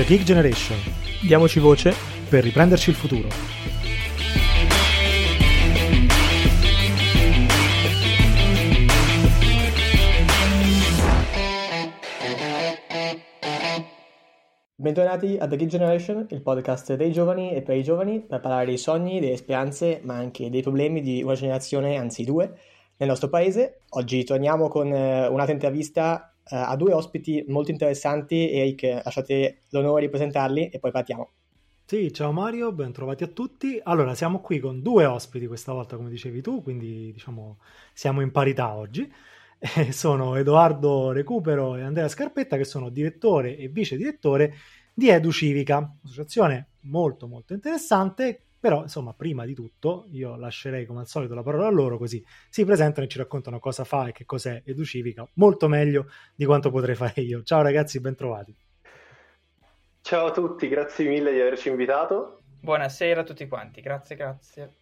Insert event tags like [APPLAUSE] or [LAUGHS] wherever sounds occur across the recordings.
The Geek Generation. Diamoci voce per riprenderci il futuro. Bentornati a The Geek Generation, il podcast dei giovani e per i giovani, per parlare dei sogni, delle speranze, ma anche dei problemi di una generazione, anzi due, nel nostro paese. Oggi torniamo con eh, un'altra intervista eh, a due ospiti molto interessanti. Eric, lasciate l'onore di presentarli e poi partiamo. Sì, ciao Mario, ben trovati a tutti. Allora, siamo qui con due ospiti questa volta, come dicevi tu, quindi diciamo siamo in parità oggi. [LAUGHS] Eh, sono Edoardo Recupero e Andrea Scarpetta, che sono direttore e vice direttore di Edu Civica, un'associazione molto molto interessante, però insomma prima di tutto io lascerei come al solito la parola a loro così si presentano e ci raccontano cosa fa e che cos'è Edu Civica, molto meglio di quanto potrei fare io. Ciao ragazzi, ben trovati. Ciao a tutti, grazie mille di averci invitato. Buonasera a tutti quanti, grazie, grazie.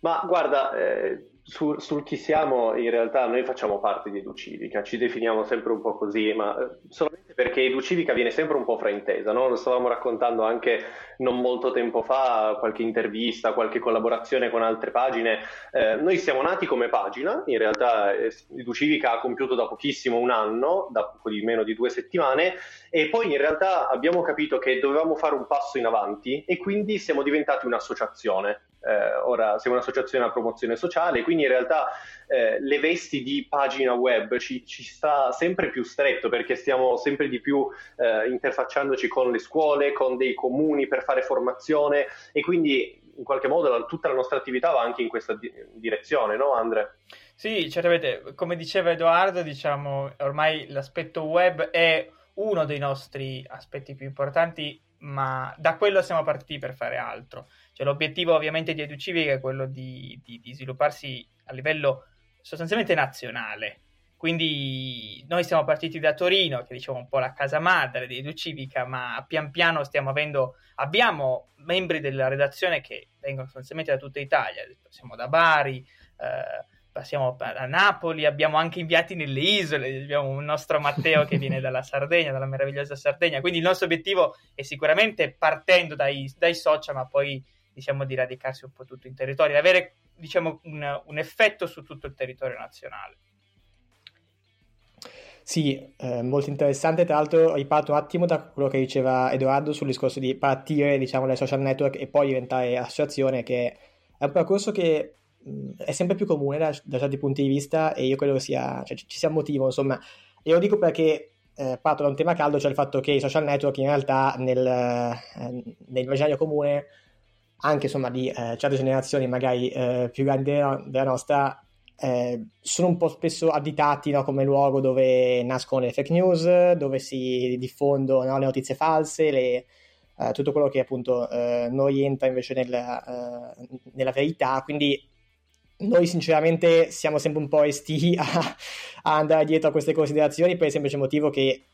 Ma guarda, eh, su, sul chi siamo, in realtà noi facciamo parte di Educivica, ci definiamo sempre un po' così, ma eh, solamente perché Educivica viene sempre un po' fraintesa, no? Lo stavamo raccontando anche non molto tempo fa, qualche intervista, qualche collaborazione con altre pagine. Eh, noi siamo nati come pagina, in realtà eh, Educivica ha compiuto da pochissimo un anno, da poco di meno di due settimane, e poi in realtà abbiamo capito che dovevamo fare un passo in avanti e quindi siamo diventati un'associazione. Eh, ora siamo un'associazione a promozione sociale, quindi in realtà eh, le vesti di pagina web ci, ci, sta sempre più stretto perché stiamo sempre di più eh, interfacciandoci con le scuole, con dei comuni per fare formazione e quindi in qualche modo la, tutta la nostra attività va anche in questa di- direzione, no Andre? Sì, certamente, come diceva Edoardo, diciamo ormai l'aspetto web è uno dei nostri aspetti più importanti, ma da quello siamo partiti per fare altro. Cioè, l'obiettivo ovviamente di EduCivica è quello di, di, di svilupparsi a livello sostanzialmente nazionale. Quindi noi siamo partiti da Torino, che diciamo un po' la casa madre di EduCivica, ma pian piano stiamo avendo, abbiamo membri della redazione che vengono sostanzialmente da tutta Italia, siamo da Bari, eh, passiamo a Napoli, abbiamo anche inviati nelle isole, abbiamo un nostro Matteo che viene dalla [LAUGHS] Sardegna, dalla meravigliosa Sardegna, quindi il nostro obiettivo è sicuramente partendo dai, dai social, ma poi diciamo di radicarsi un po' tutto in territorio, avere diciamo un, un effetto su tutto il territorio nazionale. Sì, eh, molto interessante. Tra l'altro, riparto un attimo da quello che diceva Edoardo sul discorso di partire, diciamo, dai social network e poi diventare associazione, che è un percorso che è sempre più comune da, da, certi punti di vista e io credo che sia, cioè, ci sia motivo, insomma. E lo dico perché eh, parto da un tema caldo, cioè il fatto che i social network in realtà nel, eh, nell'immaginario comune anche insomma di eh, certe generazioni magari eh, più grandi della, della nostra eh, sono un po' spesso additati no, come luogo dove nascono le fake news, dove si diffondono no, le notizie false, le, eh, tutto quello che appunto eh, non rientra invece nel, nella verità. Quindi noi sinceramente siamo sempre un po' resti [LAUGHS] a, a, andare dietro a queste considerazioni per il semplice motivo che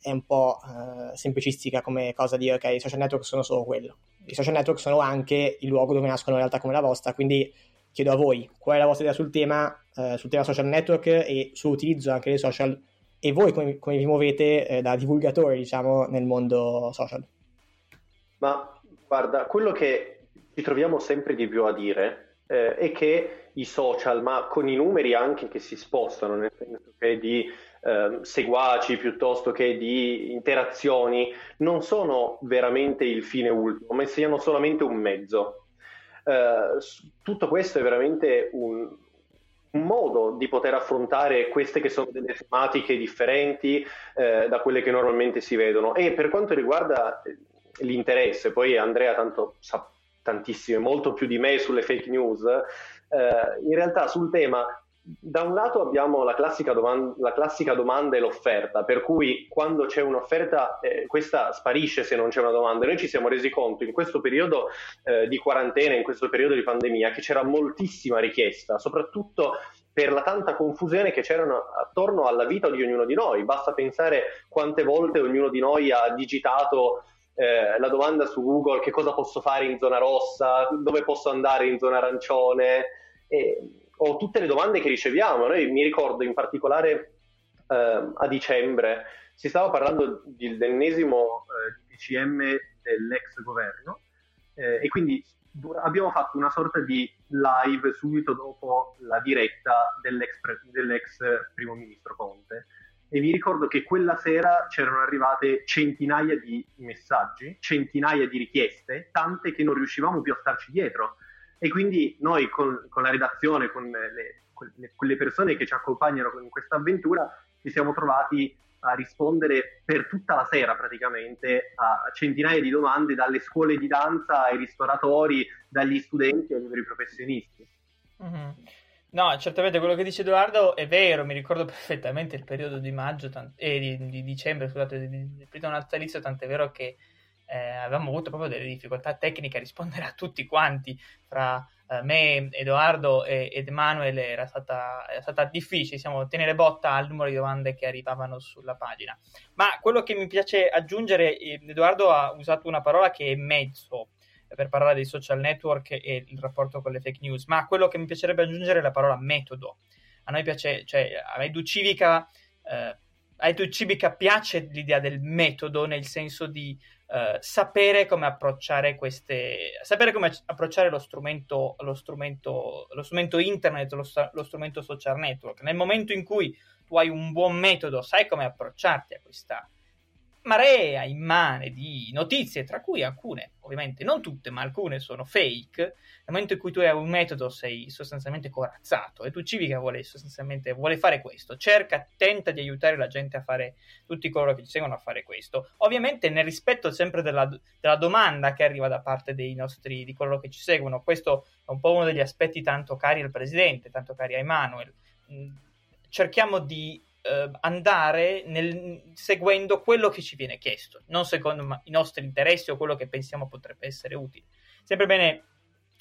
è un po' uh, semplicistica come cosa dire che i social network sono solo quello. I social network sono anche il luogo dove nascono realtà come la vostra, quindi chiedo a voi qual è la vostra idea sul tema, uh, sul tema social network e sull'utilizzo anche dei social e voi come, come vi muovete eh, da divulgatori, diciamo, nel mondo social. Ma guarda, quello che ci troviamo sempre di più a dire eh, è che i social, ma con i numeri anche che si spostano, nel senso che di eh, seguaci piuttosto che di interazioni, non sono veramente il fine ultimo, ma siano solamente un mezzo. Eh, tutto questo è veramente un, un, modo di poter affrontare queste che sono delle tematiche differenti eh, da quelle che normalmente si vedono. E per quanto riguarda l'interesse, poi Andrea tanto sa tantissimo, molto più di me sulle fake news, eh, in realtà sul tema da un lato abbiamo la classica, domanda, la classica domanda e l'offerta, per cui quando c'è un'offerta eh, questa sparisce se non c'è una domanda. Noi ci siamo resi conto in questo periodo eh, di quarantena, in questo periodo di pandemia, che c'era moltissima richiesta, soprattutto per la tanta confusione che c'era attorno alla vita di ognuno di noi. Basta pensare quante volte ognuno di noi ha digitato eh, la domanda su Google che cosa posso fare in zona rossa, dove posso andare in zona arancione. E, o tutte le domande che riceviamo. Noi, mi ricordo in particolare eh, a dicembre si stava parlando dell'ennesimo eh, DCM dell'ex governo eh, e quindi abbiamo fatto una sorta di live subito dopo la diretta dell'ex, dell'ex primo ministro Conte e vi ricordo che quella sera c'erano arrivate centinaia di messaggi, centinaia di richieste, tante che non riuscivamo più a starci dietro. E quindi noi con, con la redazione, con le, quelle persone che ci accompagnano in questa avventura, ci siamo trovati a rispondere per tutta la sera praticamente a centinaia di domande dalle scuole di danza ai ristoratori, dagli studenti ai liberi professionisti. Mm-hmm. No, certamente quello che dice Edoardo è vero, mi ricordo perfettamente il periodo di maggio tant- eh, di, di, dicembre, scusate, del periodo natalizio, tant'è vero che eh, avevamo avuto proprio delle difficoltà tecniche a rispondere a tutti quanti, fra eh, me, Edoardo e, ed Emanuele era stata, era stata difficile, diciamo, tenere botta al numero di domande che arrivavano sulla pagina. Ma quello che mi piace aggiungere, eh, Edoardo ha usato una parola che è mezzo, per parlare dei social network e il rapporto con le fake news, ma quello che mi piacerebbe aggiungere è la parola metodo. A noi piace, cioè a Edu Civica, eh, a Edu Civica piace l'idea del metodo nel senso di eh, sapere come approcciare queste, sapere come approcciare lo strumento, lo strumento, lo strumento internet, lo, lo strumento social network. Nel momento in cui tu hai un buon metodo, sai come approcciarti a questa marea immane di notizie, tra cui alcune, ovviamente non tutte, ma alcune sono fake, nel momento in cui tu hai un metodo sei sostanzialmente corazzato e tu Civica vuole sostanzialmente vuole fare questo, cerca, tenta di aiutare la gente a fare, tutti coloro che ci seguono a fare questo, ovviamente nel rispetto sempre della, della domanda che arriva da parte dei nostri, di coloro che ci seguono, questo è un po' uno degli aspetti tanto cari al Presidente, tanto cari a Emanuel, mm, cerchiamo di eh, andare nel, seguendo quello che ci viene chiesto, non secondo i nostri interessi o quello che pensiamo potrebbe essere utile. Sempre bene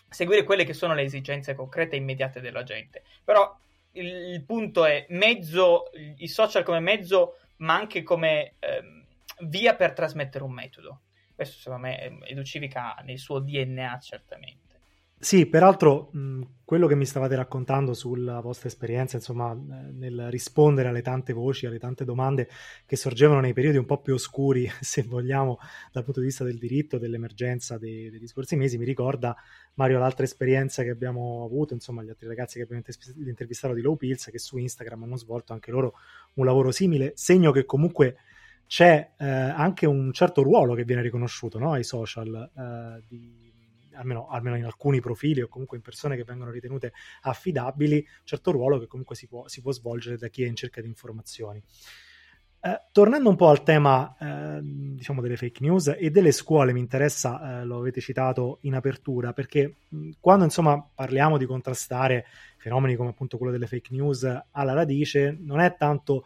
seguire quelle che sono le esigenze concrete e immediate della gente. Però il, il punto è mezzo, i social come mezzo, ma anche come ehm, via per trasmettere un metodo. Questo secondo me Educivica ha nel suo DNA certamente. Sì, peraltro mh, quello che mi stavate raccontando sulla vostra esperienza, insomma, nel rispondere alle tante voci, alle tante domande che sorgevano nei periodi un po' più oscuri, [LAUGHS] se vogliamo, dal punto di vista del diritto, dell'emergenza dei, degli scorsi mesi, mi ricorda, Mario, l'altra esperienza che abbiamo avuto, insomma, gli altri ragazzi che abbiamo intervistato di Low Pills, che su Instagram hanno svolto anche loro un lavoro simile, segno che comunque c'è eh, anche un certo ruolo che viene riconosciuto no, ai social eh, di almeno, almeno, in alcuni profili o comunque in persone che vengono ritenute affidabili, un certo ruolo che comunque si può, si può svolgere da chi è in cerca di informazioni. Eh, tornando un po' al tema eh, diciamo delle fake news e delle scuole, mi interessa, eh, lo avete citato in apertura, perché quando insomma parliamo di contrastare fenomeni come appunto quello delle fake news alla radice, non è tanto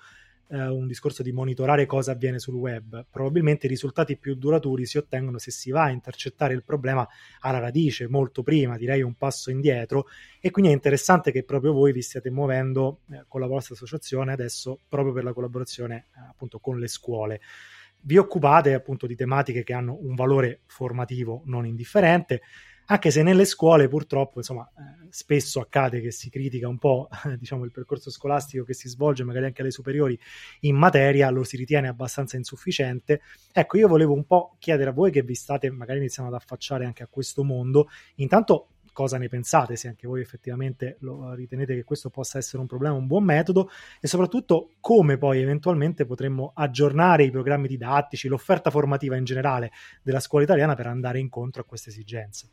eh, un discorso di monitorare cosa avviene sul web. Probabilmente i risultati più duraturi si ottengono se si va a intercettare il problema alla radice, molto prima, direi un passo indietro, e quindi è interessante che proprio voi vi stiate muovendo eh, con la vostra associazione adesso proprio per la collaborazione eh, appunto con le scuole. Vi occupate appunto di tematiche che hanno un valore formativo non indifferente anche se nelle scuole purtroppo insomma eh, spesso accade che si critica un po' [LAUGHS] diciamo il percorso scolastico che si svolge magari anche alle superiori in materia lo si ritiene abbastanza insufficiente ecco io volevo un po' chiedere a voi che vi state magari iniziando ad affacciare anche a questo mondo intanto cosa ne pensate, se anche voi effettivamente ritenete che questo possa essere un problema, un buon metodo e soprattutto come poi eventualmente potremmo aggiornare i programmi didattici, l'offerta formativa in generale della scuola italiana per andare incontro a queste esigenze.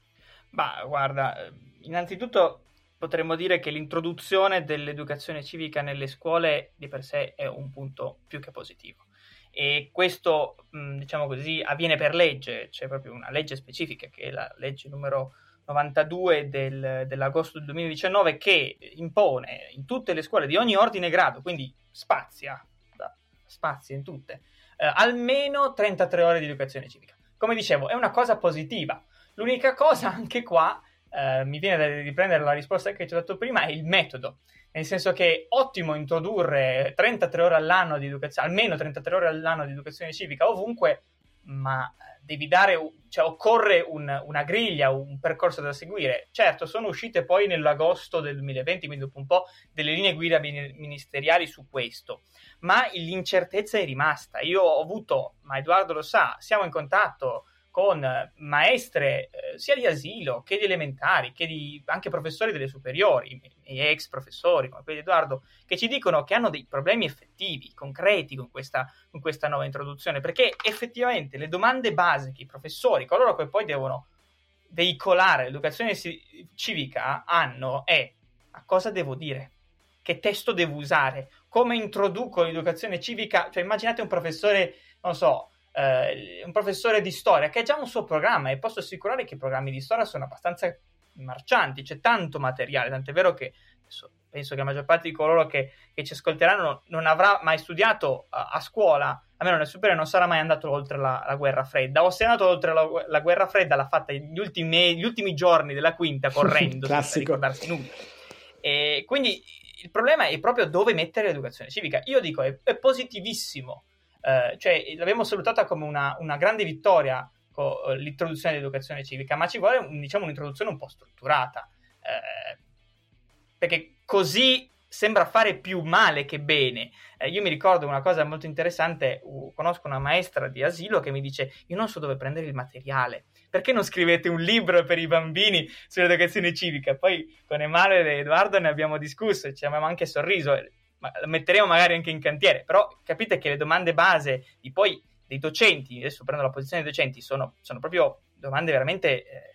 Bah, guarda, innanzitutto potremmo dire che l'introduzione dell'educazione civica nelle scuole di per sé è un punto più che positivo. E questo, diciamo così, avviene per legge, c'è proprio una legge specifica che è la legge numero 92 del, dell'agosto del 2019 che impone in tutte le scuole di ogni ordine e grado, quindi spazia, spazia in tutte, eh, almeno 33 ore di educazione civica. Come dicevo, è una cosa positiva L'unica cosa anche qua, eh, mi viene da riprendere la risposta che ti ho dato prima, è il metodo. Nel senso che è ottimo introdurre 33 ore all'anno di educazione, almeno 33 ore all'anno di educazione civica ovunque, ma devi dare, cioè occorre un, una griglia, un percorso da seguire. Certo, sono uscite poi nell'agosto del 2020, quindi dopo un po' delle linee guida ministeriali su questo, ma l'incertezza è rimasta. Io ho avuto, ma Edoardo lo sa, siamo in contatto con maestre eh, sia di asilo che di elementari, che di anche professori delle superiori, e ex professori come quelli di Edoardo, che ci dicono che hanno dei problemi effettivi, concreti con questa, con questa nuova introduzione, perché effettivamente le domande base che i professori, coloro che poi devono veicolare l'educazione civica, hanno è a cosa devo dire? Che testo devo usare? Come introduco l'educazione civica? Cioè immaginate un professore, non so, eh, un professore di storia che ha già un suo programma e posso assicurare che i programmi di storia sono abbastanza marcianti, c'è tanto materiale, tant'è vero che penso che la maggior parte di coloro che, che ci ascolteranno non avrà mai studiato a, a scuola, almeno nel superiore non sarà mai andato oltre la, la guerra fredda, o se è andato oltre la, la, guerra fredda l'ha fatta gli ultimi, gli ultimi giorni della quinta correndo [LAUGHS] senza ricordarsi nulla. E quindi il problema è proprio dove mettere l'educazione civica. Io dico, è, è positivissimo eh, cioè l'abbiamo salutata come una, una grande vittoria con eh, l'introduzione dell'educazione civica, ma ci vuole un, diciamo, un'introduzione un po' strutturata, eh, perché così sembra fare più male che bene. Eh, io mi ricordo una cosa molto interessante, uh, conosco una maestra di asilo che mi dice io non so dove prendere il materiale, perché non scrivete un libro per i bambini sull'educazione civica? Poi con Emanuele e Edoardo ne abbiamo discusso e ci abbiamo anche sorriso ma lo metteremo magari anche in cantiere, però capite che le domande base di poi dei docenti, adesso prendo la posizione dei docenti, sono, sono proprio domande veramente eh,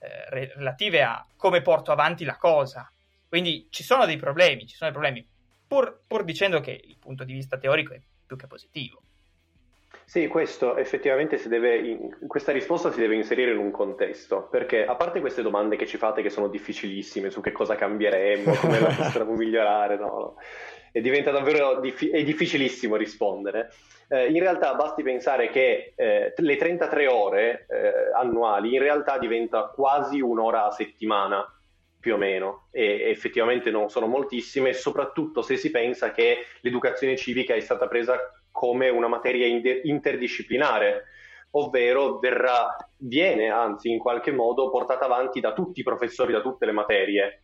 eh, relative a come porto avanti la cosa. Quindi ci sono dei problemi, ci sono dei problemi, pur, pur dicendo che il punto di vista teorico è più che positivo. Sì, questo effettivamente si deve, questa risposta si deve inserire in un contesto, perché a parte queste domande che ci fate che sono difficilissime su che cosa cambieremo, come la [LAUGHS] possiamo migliorare, no, no e diventa davvero dif- è difficilissimo rispondere. Eh, in realtà basti pensare che eh, le 33 ore eh, annuali in realtà diventa quasi un'ora a settimana più o meno e effettivamente non sono moltissime, soprattutto se si pensa che l'educazione civica è stata presa come una materia inter- interdisciplinare, ovvero verrà, viene anzi in qualche modo portata avanti da tutti i professori da tutte le materie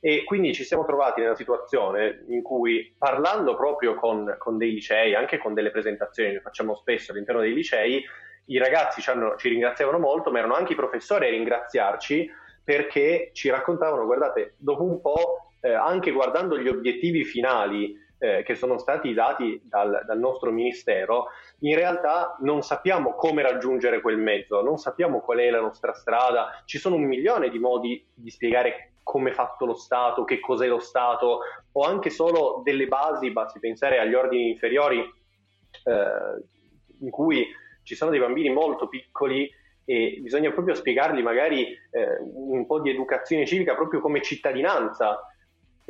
e quindi ci siamo trovati nella situazione in cui parlando proprio con, con dei licei, anche con delle presentazioni che facciamo spesso all'interno dei licei, i ragazzi ci, hanno, ci ringraziavano molto, ma erano anche i professori a ringraziarci perché ci raccontavano, guardate, dopo un po', eh, anche guardando gli obiettivi finali eh, che sono stati dati dal, dal, nostro ministero, in realtà non sappiamo come raggiungere quel mezzo, non sappiamo qual è la nostra strada, ci sono un milione di modi di spiegare come è fatto lo Stato, che cos'è lo Stato, o anche solo delle basi, basti pensare agli ordini inferiori eh, in cui ci sono dei bambini molto piccoli e bisogna proprio spiegargli magari eh, un po' di educazione civica proprio come cittadinanza.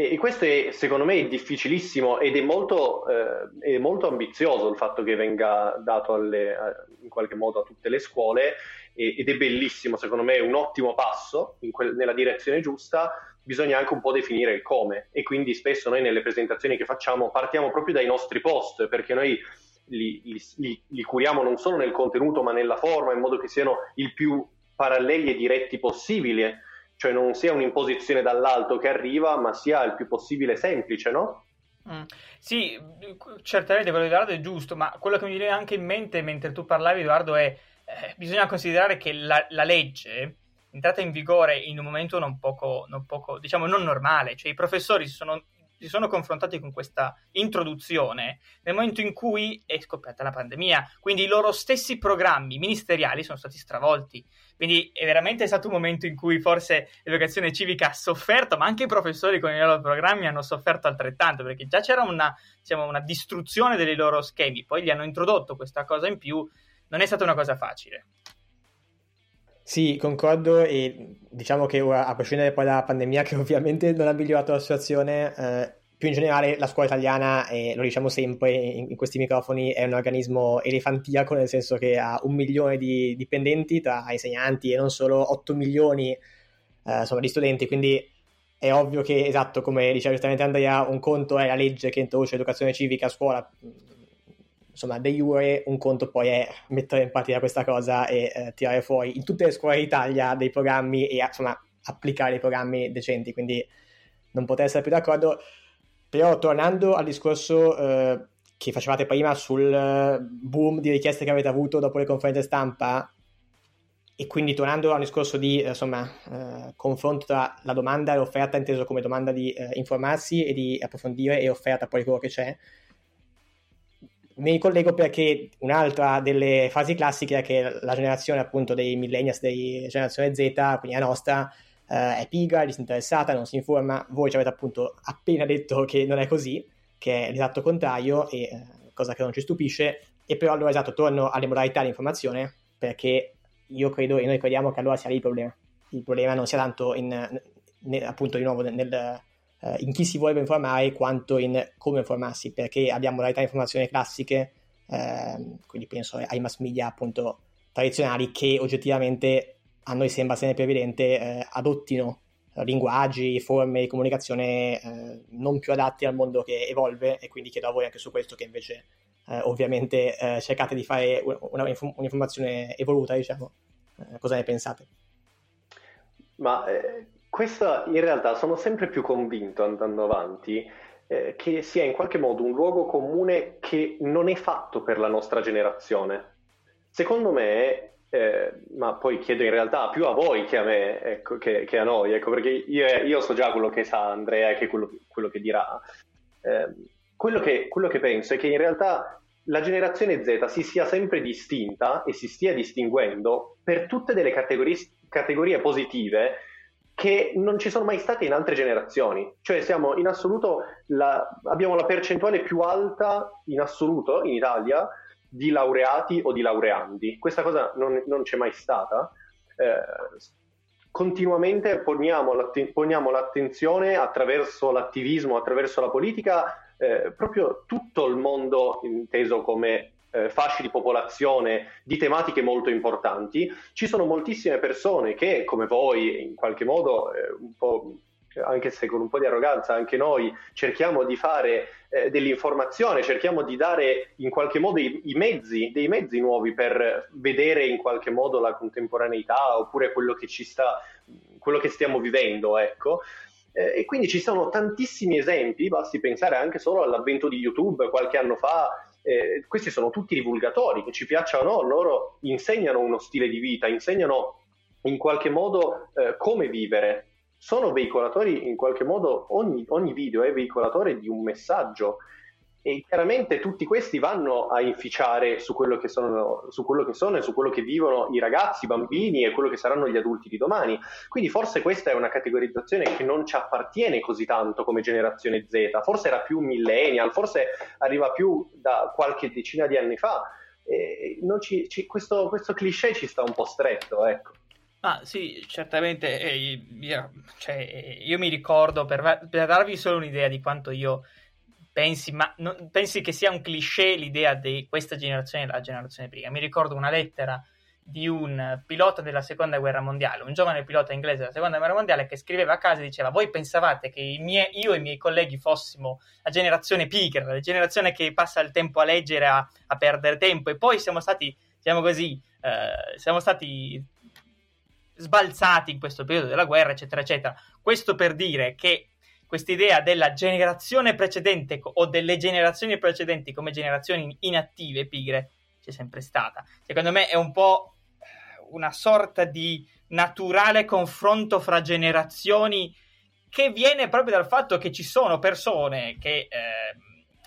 E, e questo è, secondo me è difficilissimo ed è molto, eh, è molto ambizioso il fatto che venga dato alle, in qualche modo a tutte le scuole ed è bellissimo, secondo me è un ottimo passo quel, nella direzione giusta, bisogna anche un po' definire il come e quindi spesso noi nelle presentazioni che facciamo partiamo proprio dai nostri post perché noi li, li, li curiamo non solo nel contenuto ma nella forma in modo che siano il più paralleli e diretti possibile, cioè non sia un'imposizione dall'alto che arriva ma sia il più possibile semplice, no? Mm. Sì, certamente quello di Edoardo è giusto, ma quello che mi viene anche in mente mentre tu parlavi, Edoardo, è eh, bisogna considerare che la, la, legge entrata in vigore in un momento non poco, non poco, diciamo, non normale, cioè i professori si sono, si sono confrontati con questa introduzione nel momento in cui è scoppiata la pandemia, quindi i loro stessi programmi ministeriali sono stati stravolti. Quindi è veramente stato un momento in cui forse l'educazione civica ha sofferto, ma anche i professori con i loro programmi hanno sofferto altrettanto, perché già c'era una, diciamo, una distruzione dei loro schemi, poi gli hanno introdotto questa cosa in più non è stata una cosa facile. Sì, concordo e diciamo che ora, a prescindere poi dalla pandemia [LAUGHS] che ovviamente non ha migliorato la situazione, eh, più in generale la scuola italiana, e lo diciamo sempre in, in, questi microfoni, è un organismo elefantiaco nel senso che ha un milione di dipendenti tra insegnanti e non solo 8 milioni eh, insomma, di studenti, quindi è ovvio che, esatto, come diceva giustamente Andrea, un conto è la legge che introduce l'educazione civica a scuola insomma, de jure un conto poi è mettere in pratica questa cosa e eh, tirare fuori in tutte le scuole d'Italia dei programmi e insomma applicare dei programmi decenti, quindi non potrei essere più d'accordo. Però tornando al discorso eh, che facevate prima sul eh, boom di richieste che avete avuto dopo le conferenze stampa, e quindi tornando a un discorso di insomma, eh, confronto tra la domanda e l'offerta, inteso come domanda di eh, informarsi e di approfondire e offerta poi quello che c'è, mi ricollego perché un'altra delle fasi classiche è che la generazione appunto dei millennials, dei generazione Z, quindi la nostra, eh, è pigra, è disinteressata, non si informa. Voi ci avete appunto appena detto che non è così, che è l'esatto contrario, e, eh, cosa che non ci stupisce. E però allora esatto, torno alle modalità di informazione, perché io credo e noi crediamo che allora sia lì il problema. Il problema non sia tanto in, ne, appunto di nuovo nel, uh, in chi si vuole informare quanto in come informarsi, perché abbiamo modalità di informazione classiche, uh, quindi penso ai mass media appunto tradizionali che oggettivamente a noi sembra sempre evidente uh, adottino linguaggi, forme di comunicazione eh, non più adatti al mondo che evolve e quindi chiedo a voi anche su questo che invece eh, ovviamente eh, cercate di fare una, un'informazione evoluta, diciamo. Eh, cosa ne pensate? Ma questa in realtà sono sempre più convinto andando avanti eh, che sia in qualche modo un luogo comune che non è fatto per la nostra generazione. Secondo me, eh, ma poi chiedo in realtà più a voi che a me, ecco, che, che, a noi, ecco, perché io, io, so già quello che sa Andrea e che quello, quello che dirà. Eh, quello, che, quello che penso è che in realtà la generazione Z si sia sempre distinta e si stia distinguendo per tutte delle categorie, categorie positive che non ci sono mai state in altre generazioni. Cioè siamo in assoluto, la, abbiamo la percentuale più alta in assoluto in Italia di laureati o di laureandi. Questa cosa non, non c'è mai stata. Eh, continuamente poniamo, l'atten- poniamo, l'attenzione attraverso l'attivismo, attraverso la politica, eh, proprio tutto il mondo inteso come eh, fasci di popolazione di tematiche molto importanti. Ci sono moltissime persone che, come voi, in qualche modo, eh, un po', anche se con un po' di arroganza, anche noi cerchiamo di fare eh, dell'informazione, cerchiamo di dare in qualche modo i, i, mezzi, dei mezzi nuovi per vedere in qualche modo la contemporaneità oppure quello che ci sta, quello che stiamo vivendo, ecco. Eh, e quindi ci sono tantissimi esempi, basti pensare anche solo all'avvento di YouTube qualche anno fa, eh, questi sono tutti divulgatori che ci piacciono o no, loro insegnano uno stile di vita, insegnano in qualche modo eh, come vivere. Sono veicolatori in qualche modo, ogni, ogni video è veicolatore di un messaggio e chiaramente tutti questi vanno a inficiare su quello, che sono, su quello che sono e su quello che vivono i ragazzi, i bambini e quello che saranno gli adulti di domani. Quindi forse questa è una categorizzazione che non ci appartiene così tanto come generazione Z, forse era più millennial, forse arriva più da qualche decina di anni fa. Ci, ci, questo, questo cliché ci sta un po' stretto, ecco. Ah sì, certamente, eh, io, cioè, io, mi ricordo, per, per darvi solo un'idea di quanto io pensi, ma non, pensi che sia un cliché l'idea di questa generazione e la generazione prima. Mi ricordo una lettera di un pilota della seconda guerra mondiale, un giovane pilota inglese della seconda guerra mondiale che scriveva a casa e diceva voi pensavate che mie, io e i miei colleghi fossimo la generazione pigra, la generazione che passa il tempo a leggere, a, a perdere tempo e poi siamo stati, diciamo così, eh, siamo stati sbalzati in questo periodo della guerra, eccetera, eccetera. Questo per dire che questa idea della generazione precedente o delle generazioni precedenti come generazioni inattive, pigre, c'è sempre stata. Secondo me è un po' una sorta di naturale confronto fra generazioni che viene proprio dal fatto che ci sono persone che, eh,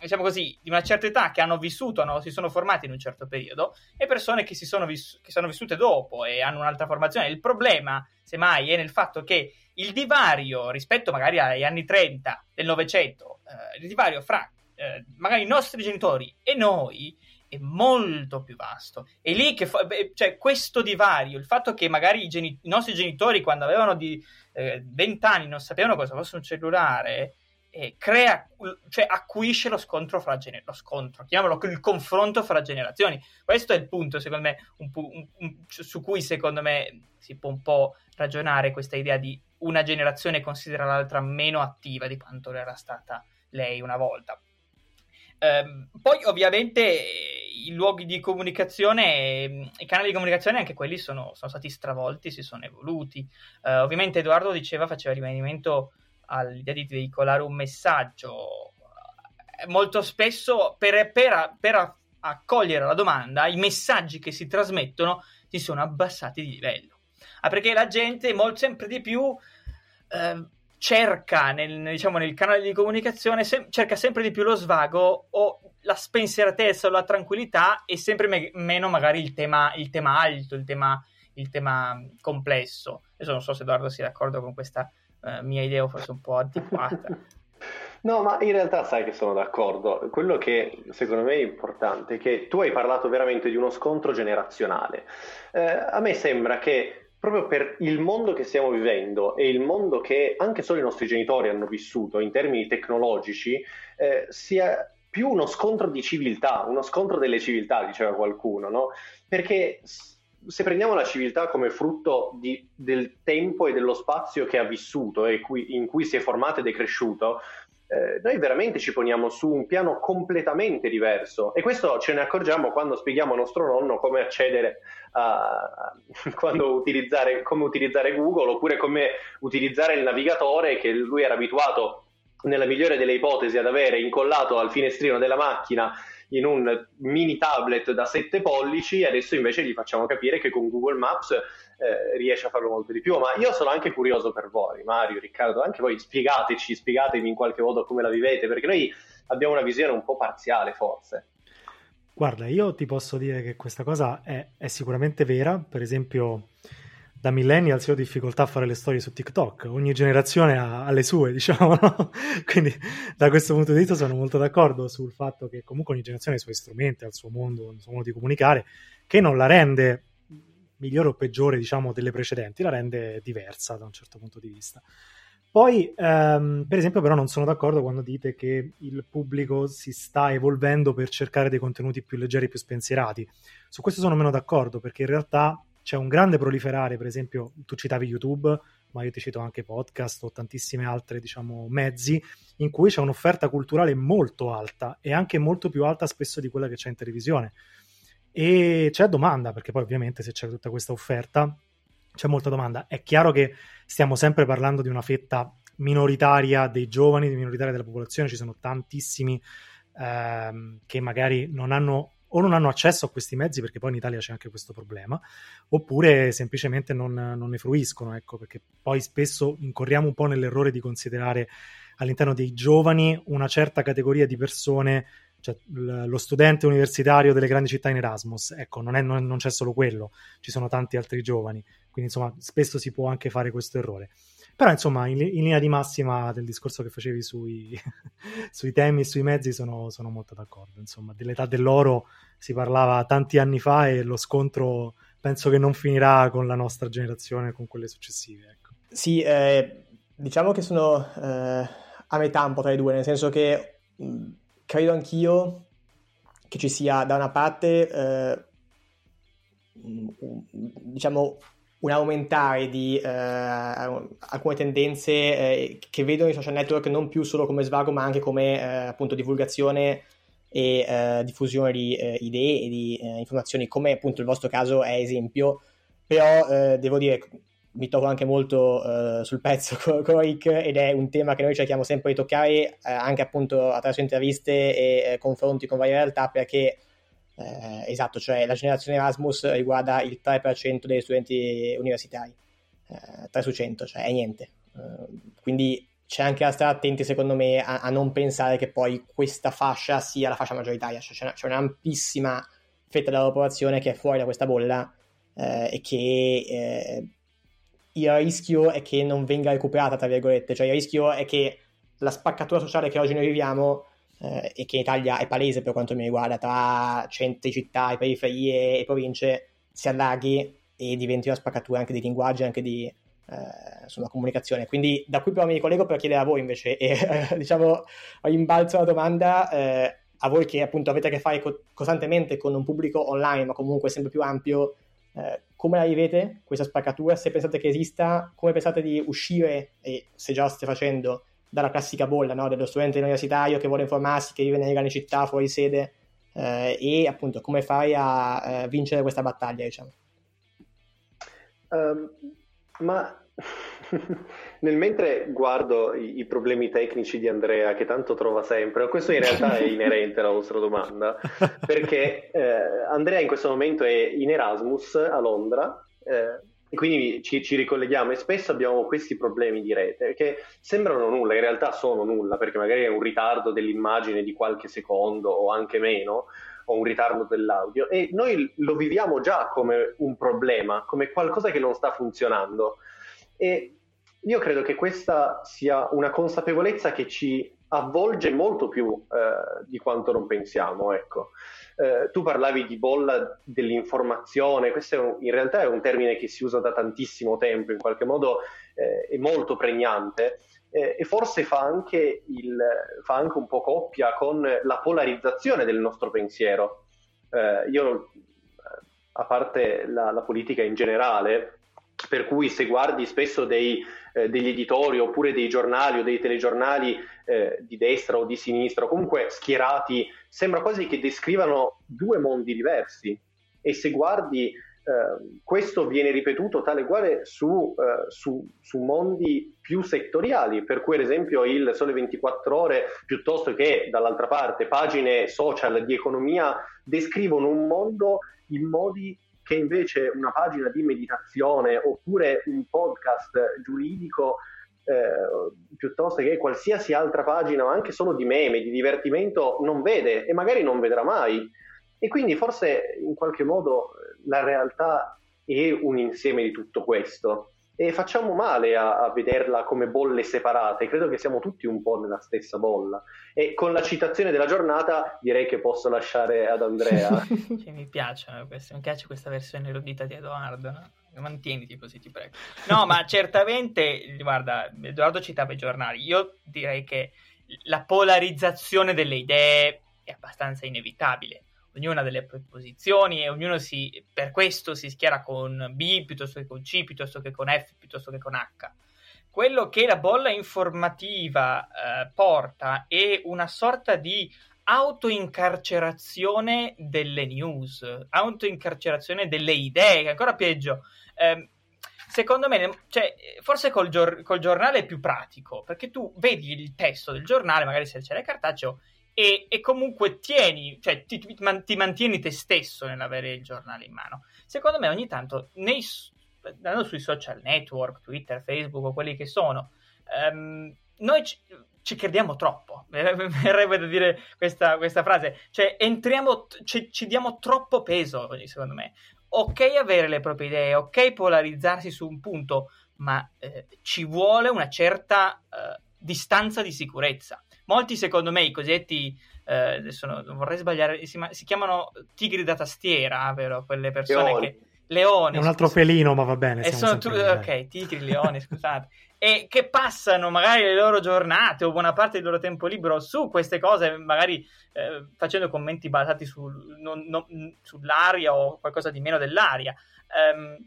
diciamo così, di una certa età che hanno vissuto, no? si sono formati in un certo periodo e persone che, si sono, viss- che sono vissute dopo e hanno un'altra formazione. Il problema, semmai, è nel fatto che il divario rispetto magari agli anni 30 del Novecento, eh, il divario fra eh, magari i nostri genitori e noi è molto più vasto. E lì che fa, cioè, questo divario, il fatto che magari i, geni- i nostri genitori quando avevano di eh, 20 anni non sapevano cosa fosse un cellulare, eh, crea, cioè acuisce lo scontro fra generazioni, lo scontro, chiamiamolo il confronto fra generazioni. Questo è il punto, secondo me, un, un, un, su cui secondo me si può un po' ragionare questa idea di una generazione considera l'altra meno attiva di quanto era stata lei una volta. Ehm, poi ovviamente i luoghi di comunicazione, i canali di comunicazione anche quelli sono, sono stati stravolti, si sono evoluti. Uh, ovviamente Edoardo diceva, faceva riferimento all'idea di veicolare un messaggio. Molto spesso per, per, per accogliere la domanda, i messaggi che si trasmettono si sono abbassati di livello. Ah, perché la gente molto, sempre di più eh, cerca nel, diciamo, nel, canale di comunicazione, se, cerca sempre di più lo svago o la spensieratezza o la tranquillità e sempre me- meno magari il tema, il tema alto, il tema, il tema complesso. Adesso non so se Edoardo sia d'accordo con questa uh, mia idea o forse un po' antiquata. [LAUGHS] No, ma in realtà sai che sono d'accordo. Quello che secondo me è importante è che tu hai parlato veramente di uno scontro generazionale. Eh, a me sembra che proprio per il mondo che stiamo vivendo e il mondo che anche solo i nostri genitori hanno vissuto in termini tecnologici, eh, sia più uno scontro di civiltà, uno scontro delle civiltà, diceva qualcuno, no? Perché se prendiamo la civiltà come frutto di, del tempo e dello spazio che ha vissuto e cui, in cui si è formato ed è cresciuto, eh, noi veramente ci poniamo su un piano completamente diverso. E questo ce ne accorgiamo quando spieghiamo a nostro nonno come accedere a [LAUGHS] utilizzare, come utilizzare Google oppure come utilizzare il navigatore che lui era abituato nella migliore delle ipotesi ad avere incollato al finestrino della macchina in un mini tablet da 7 pollici e adesso invece gli facciamo capire che con Google Maps eh, riesce a farlo molto di più. Ma io sono anche curioso per voi, Mario, Riccardo, anche voi spiegateci, spiegatemi in qualche modo come la vivete, perché noi abbiamo una visione un po' parziale forse. Guarda, io ti posso dire che questa cosa è, è sicuramente vera, per esempio da millennials io ho difficoltà a fare le storie su TikTok, ogni generazione ha, ha le sue, [LAUGHS] diciamo, no? Quindi da questo punto di vista sono molto d'accordo sul fatto che comunque ogni generazione ha i suoi strumenti, ha il suo mondo, il suo modo di comunicare, che non la rende migliore o peggiore, diciamo, delle precedenti, la rende diversa da un certo punto di vista. Poi, ehm, per esempio, però non sono d'accordo quando dite che il pubblico si sta evolvendo per cercare dei contenuti più leggeri, più spensierati. Su questo sono meno d'accordo, perché in realtà c'è un grande proliferare, per esempio, tu citavi YouTube, ma io ti cito anche podcast o tantissime altre, diciamo, mezzi in cui c'è un'offerta culturale molto alta e anche molto più alta spesso di quella che c'è in televisione. E c'è domanda, perché poi ovviamente se c'è tutta questa offerta c'è molta domanda. È chiaro che stiamo sempre parlando di una fetta minoritaria dei giovani, minoritaria della popolazione, ci sono tantissimi ehm, che magari non hanno o non hanno accesso a questi mezzi perché poi in Italia c'è anche questo problema, oppure semplicemente non, non ne fruiscono, ecco, perché poi spesso incorriamo un po' nell'errore di considerare all'interno dei giovani una certa categoria di persone cioè, lo studente universitario delle grandi città in Erasmus, ecco, non, è, non, non, c'è solo quello, ci sono tanti altri giovani, quindi insomma spesso si può anche fare questo errore. Però insomma, in, in linea di massima del discorso che facevi sui, [LAUGHS] sui temi e sui mezzi sono, sono, molto d'accordo, insomma, dell'età dell'oro si parlava tanti anni fa e lo scontro penso che non finirà con la nostra generazione, con quelle successive. Ecco. Sì, eh, diciamo che sono eh, a metà un po' tra i due, nel senso che credo anch'io che ci sia da una parte eh, diciamo un aumentare di eh, alcune tendenze eh, che vedono i social network non più solo come svago ma anche come eh, appunto divulgazione e eh, diffusione di eh, idee e di informazioni come appunto il vostro caso è esempio. Però devo dire mi trovo anche molto sul pezzo [LAUGHS] con, con Rick ed è un tema che noi cerchiamo sempre di toccare eh, anche appunto attraverso interviste e eh, confronti con varie realtà perché eh, esatto, cioè la generazione Erasmus riguarda il 3% degli studenti universitari, 3 eh, su 100, cioè è niente. Eh, quindi c'è anche da stare attenti secondo me a, a, non pensare che poi questa fascia sia la fascia maggioritaria, cioè c'è, una, c'è un'ampissima fetta della popolazione che è fuori da questa bolla e che il rischio è che non venga recuperata, tra virgolette, cioè il rischio è che la spaccatura sociale che oggi noi viviamo eh, e che in Italia è palese per quanto mi riguarda tra centri, città, periferie e province si allarghi e diventi una spaccatura anche di linguaggio, anche di eh, insomma, comunicazione. Quindi da qui però mi ricollego per chiedere a voi invece e eh, [LAUGHS] diciamo rimbalzo la domanda eh, a voi che appunto avete a che fare co- costantemente con un pubblico online ma comunque sempre più ampio eh, come la vivete questa spaccatura? Se pensate che esista, come pensate di uscire, e se già lo state facendo, dalla classica bolla no? dello studente universitario che vuole informarsi, che vive nelle grandi città fuori sede eh, e appunto come fai a eh, vincere questa battaglia, diciamo. Um, ma [LAUGHS] nel mentre guardo i, i, problemi tecnici di Andrea, che tanto trova sempre, questo in realtà è [LAUGHS] inerente alla vostra domanda, perché eh, Andrea in questo momento è in Erasmus a Londra. Eh, e quindi ci, ci, ricolleghiamo e spesso abbiamo questi problemi di rete che sembrano nulla, in realtà sono nulla, perché magari è un ritardo dell'immagine di qualche secondo o anche meno, o un ritardo dell'audio, e noi lo viviamo già come un problema, come qualcosa che non sta funzionando. E io credo che questa sia una consapevolezza che ci avvolge molto più eh, di quanto non pensiamo, ecco. Eh, tu parlavi di bolla dell'informazione, questo un, in realtà è un termine che si usa da tantissimo tempo, in qualche modo eh, è molto pregnante eh, e forse fa anche, il, fa anche, un po' coppia con la polarizzazione del nostro pensiero. Eh, io, a parte la, la politica in generale, per cui se guardi spesso dei, eh, degli editori oppure dei giornali o dei telegiornali eh, di destra o di sinistra, o comunque schierati, sembra quasi che descrivano due mondi diversi. E se guardi eh, questo viene ripetuto tale quale su, eh, su, su, mondi più settoriali, per cui ad esempio il Sole 24 ore piuttosto che dall'altra parte pagine social di economia descrivono un mondo in modi che invece una pagina di meditazione oppure un podcast giuridico eh, piuttosto che qualsiasi altra pagina, ma anche solo di meme, di divertimento, non vede e magari non vedrà mai. E quindi forse in qualche modo la realtà è un insieme di tutto questo e facciamo male a, a, vederla come bolle separate, credo che siamo tutti un po' nella stessa bolla. E con la citazione della giornata direi che posso lasciare ad Andrea. [LAUGHS] cioè, mi piacciono queste, mi piace questa versione erudita di Edoardo, no? mantieniti così ti prego. No, ma [LAUGHS] certamente, guarda, Edoardo citava i giornali, io direi che la polarizzazione delle idee è abbastanza inevitabile ognuna delle posizioni e ognuno si, per questo si schiera con B piuttosto che con C, piuttosto che con F, piuttosto che con H. Quello che la bolla informativa eh, porta è una sorta di autoincarcerazione delle news, autoincarcerazione delle idee, che ancora peggio. Eh, secondo me, cioè, forse col, gior- col, giornale è più pratico, perché tu vedi il testo del giornale, magari se c'è cartaceo, e, e comunque tieni, cioè ti, ti, mantieni te stesso nell'avere il giornale in mano. Secondo me ogni tanto, nei, andando sui social network, Twitter, Facebook o quelli che sono, um, noi ci, ci, crediamo troppo, [LAUGHS] verrebbe da dire questa, questa frase, cioè entriamo, ci, ci, diamo troppo peso, secondo me. Ok avere le proprie idee, ok polarizzarsi su un punto, ma eh, ci vuole una certa eh, distanza di sicurezza molti secondo me i cosiddetti eh, adesso non vorrei sbagliare si, si, chiamano tigri da tastiera vero quelle persone leoni. che leoni è un altro scusate. felino ma va bene e sono tu... ok tigri leoni scusate e che passano magari le loro giornate o buona parte del loro tempo libero su queste cose magari eh, facendo commenti basati sul, non, non, sull'aria o qualcosa di meno dell'aria um,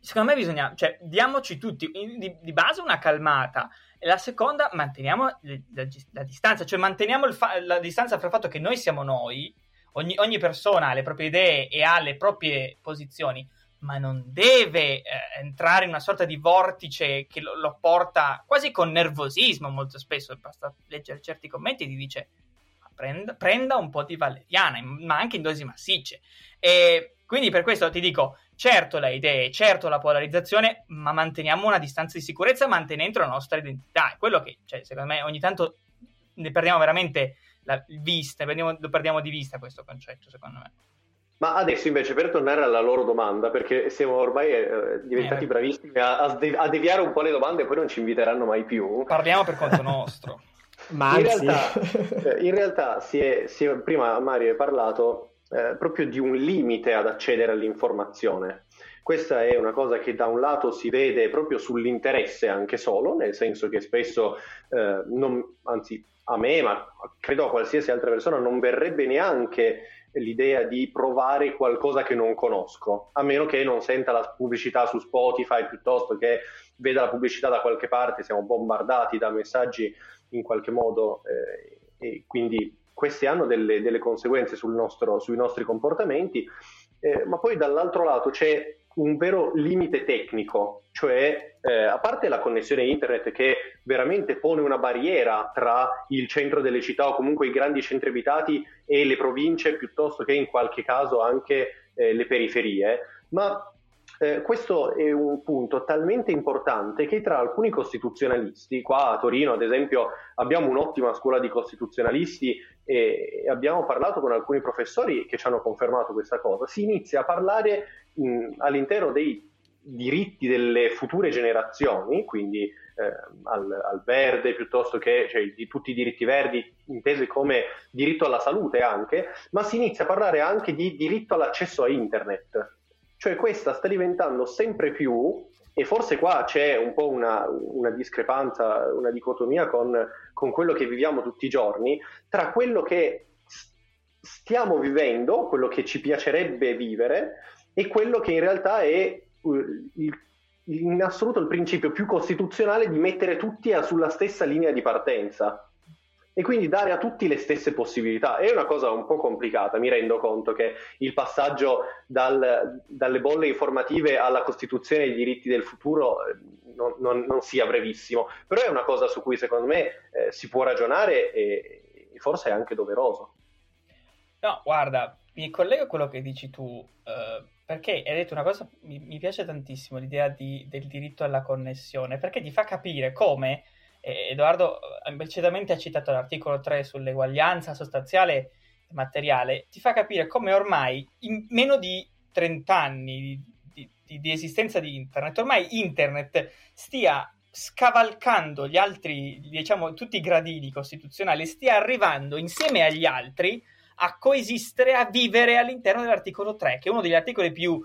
secondo me bisogna cioè diamoci tutti di, di base una calmata la seconda, manteniamo la, la distanza, cioè manteniamo fa- la distanza fra il fatto che noi siamo noi, ogni, ogni, persona ha le proprie idee e ha le proprie posizioni, ma non deve eh, entrare in una sorta di vortice che lo, lo, porta quasi con nervosismo molto spesso, basta leggere certi commenti e ti dice prenda, prenda un po' di valeriana, ma anche in dosi massicce. E quindi per questo ti dico, certo le idee, certo la polarizzazione, ma manteniamo una distanza di sicurezza mantenendo la nostra identità. È quello che, cioè, secondo me, ogni tanto ne perdiamo veramente la vista, perdiamo, lo perdiamo di vista questo concetto, secondo me. Ma adesso invece per tornare alla loro domanda, perché siamo ormai eh, diventati eh. bravissimi a, a, deviare un po' le domande e poi non ci inviteranno mai più. Parliamo per conto nostro. [LAUGHS] Ma in realtà, eh, in realtà si è, si è, prima Mario hai parlato eh, proprio di un limite ad accedere all'informazione. Questa è una cosa che da un lato si vede proprio sull'interesse anche solo, nel senso che spesso, eh, non, anzi a me, ma credo a qualsiasi altra persona, non verrebbe neanche l'idea di provare qualcosa che non conosco, a meno che non senta la pubblicità su Spotify piuttosto che veda la pubblicità da qualche parte, siamo bombardati da messaggi in qualche modo eh, e quindi questi hanno delle, delle conseguenze nostro, sui nostri comportamenti, eh, ma poi dall'altro lato c'è un vero limite tecnico, cioè eh, a parte la connessione internet che veramente pone una barriera tra il centro delle città o comunque i grandi centri abitati e le province piuttosto che in qualche caso anche eh, le periferie, ma eh, questo è un punto talmente importante che tra alcuni costituzionalisti, qua a Torino ad esempio abbiamo un'ottima scuola di costituzionalisti e abbiamo parlato con alcuni professori che ci hanno confermato questa cosa, si inizia a parlare mh, all'interno dei diritti delle future generazioni, quindi eh, al, al, verde piuttosto che cioè, di tutti i diritti verdi intesi come diritto alla salute anche, ma si inizia a parlare anche di diritto all'accesso a internet. Cioè questa sta diventando sempre più, e forse qua c'è un po' una, una discrepanza, una dicotomia con, con quello che viviamo tutti i giorni, tra quello che stiamo vivendo, quello che ci piacerebbe vivere, e quello che in realtà è uh, il, in assoluto il principio più costituzionale di mettere tutti sulla stessa linea di partenza e quindi dare a tutti le stesse possibilità. È una cosa un po' complicata, mi rendo conto che il passaggio dal, dalle bolle informative alla Costituzione dei diritti del futuro eh, non, non, non, sia brevissimo, però è una cosa su cui secondo me eh, si può ragionare e, e, forse è anche doveroso. No, guarda, mi collego a quello che dici tu, eh, perché hai detto una cosa, mi, mi piace tantissimo l'idea di, del diritto alla connessione, perché ti fa capire come Edoardo implicitamente ha citato l'articolo 3 sull'eguaglianza sostanziale e materiale, ti fa capire come ormai in meno di 30 anni di, di, di esistenza di internet, ormai internet stia scavalcando gli altri, diciamo, tutti i gradini costituzionali, stia arrivando insieme agli altri a coesistere, a vivere all'interno dell'articolo 3, che è uno degli articoli più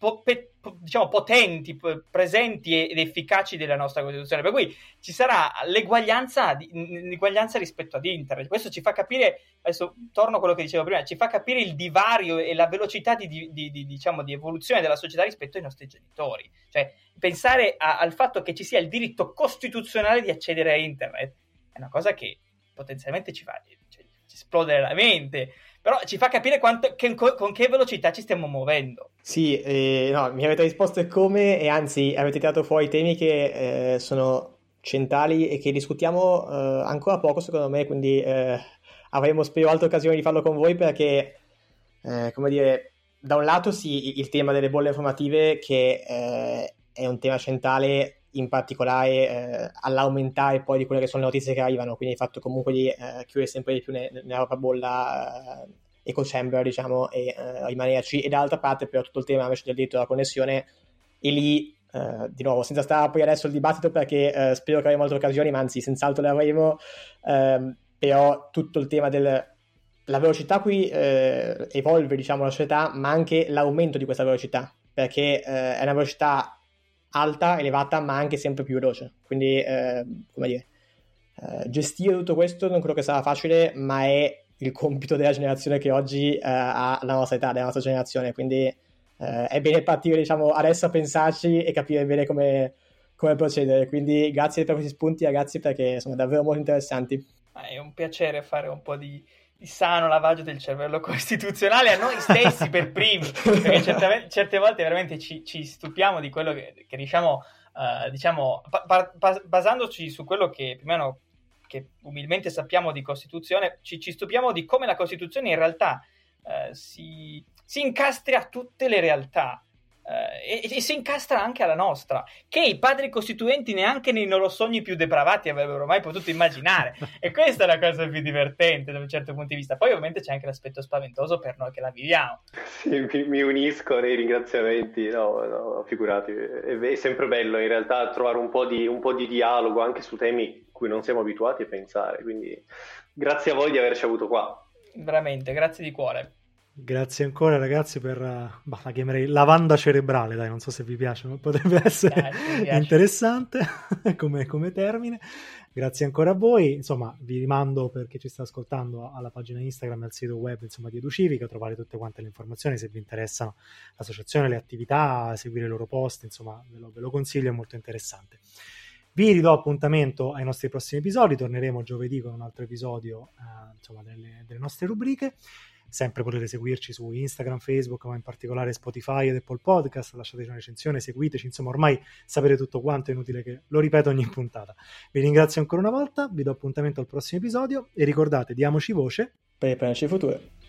po- pe- po- diciamo, potenti, p- presenti ed efficaci della nostra Costituzione. Per cui ci sarà l'eguaglianza, l'eguaglianza rispetto ad Internet. Questo ci fa capire, adesso torno a quello che dicevo prima, ci fa capire il divario e la velocità di, di, di, diciamo, di evoluzione della società rispetto ai nostri genitori. Cioè, pensare a, al fatto che ci sia il diritto costituzionale di accedere a Internet è una cosa che potenzialmente ci fa cioè, ci esplodere la mente però ci fa capire quanto, che, con che velocità ci stiamo muovendo. Sì, eh, no, mi avete risposto come e anzi avete tirato fuori temi che eh, sono centrali e che discutiamo eh, ancora poco secondo me, quindi eh, avremo spero altre occasioni di farlo con voi perché, eh, come dire, da un lato sì, il tema delle bolle informative che eh, è un tema centrale in particolare eh, all'aumentare poi di quelle che sono le notizie che arrivano, quindi il fatto comunque di eh, chiudere sempre di più ne, nella propria bolla eh, eco chamber, diciamo, e eh, rimanerci, e dall'altra parte però tutto il tema invece del diritto alla connessione, e lì, eh, di nuovo, senza stare poi adesso il dibattito perché eh, spero che avremo altre occasioni, ma anzi, senz'altro le avremo, ehm, però tutto il tema del la velocità qui evolve diciamo la società ma anche l'aumento di questa velocità perché è una velocità alta, elevata, ma anche sempre più veloce. Quindi, eh, come dire, eh, gestire tutto questo non credo che sarà facile, ma è il compito della generazione che oggi eh, ha la nostra età, della nostra generazione. Quindi eh, è bene partire, diciamo, adesso a pensarci e capire bene come, come procedere. Quindi grazie per questi spunti, ragazzi, perché sono davvero molto interessanti. È un piacere fare un po' di di sano lavaggio del cervello [LAUGHS] costituzionale a noi stessi per primi, perché certe, certe volte veramente ci, ci, stupiamo di quello che, che riusciamo, uh, diciamo, pa, pa, basandoci su quello che più o meno che umilmente sappiamo di Costituzione, ci, ci stupiamo di come la Costituzione in realtà uh, si, si incastri a tutte le realtà e, e, si incastra anche alla nostra, che i padri costituenti neanche nei loro sogni più depravati avrebbero mai potuto immaginare. e questa è la cosa più divertente da un certo punto di vista. Poi ovviamente c'è anche l'aspetto spaventoso per noi che la viviamo. Sì, mi, mi unisco nei ringraziamenti, no, no, figurati, è, è, sempre bello in realtà trovare un po, di, un po' di dialogo anche su temi cui non siamo abituati a pensare, quindi grazie a voi di averci avuto qua. Veramente, grazie di cuore. Grazie ancora ragazzi per, bah, la chiamerei lavanda cerebrale, dai, non so se vi piace, ma potrebbe essere dai, interessante [LAUGHS] come, come, termine. Grazie ancora a voi, insomma vi rimando per chi ci sta ascoltando alla pagina Instagram e al sito web insomma, di Educivica, trovate tutte quante le informazioni se vi interessano l'associazione, le attività, seguire i loro post, insomma ve lo, ve lo consiglio, è molto interessante. Vi ridò appuntamento ai nostri prossimi episodi, torneremo giovedì con un altro episodio eh, insomma, delle, delle nostre rubriche sempre potete seguirci su Instagram, Facebook, ma in particolare Spotify ed Apple Podcast, lasciateci una recensione, seguiteci, insomma ormai sapete tutto quanto, è inutile che lo ripeto ogni puntata. Vi ringrazio ancora una volta, vi do appuntamento al prossimo episodio e ricordate, diamoci voce per il pianeci futuro.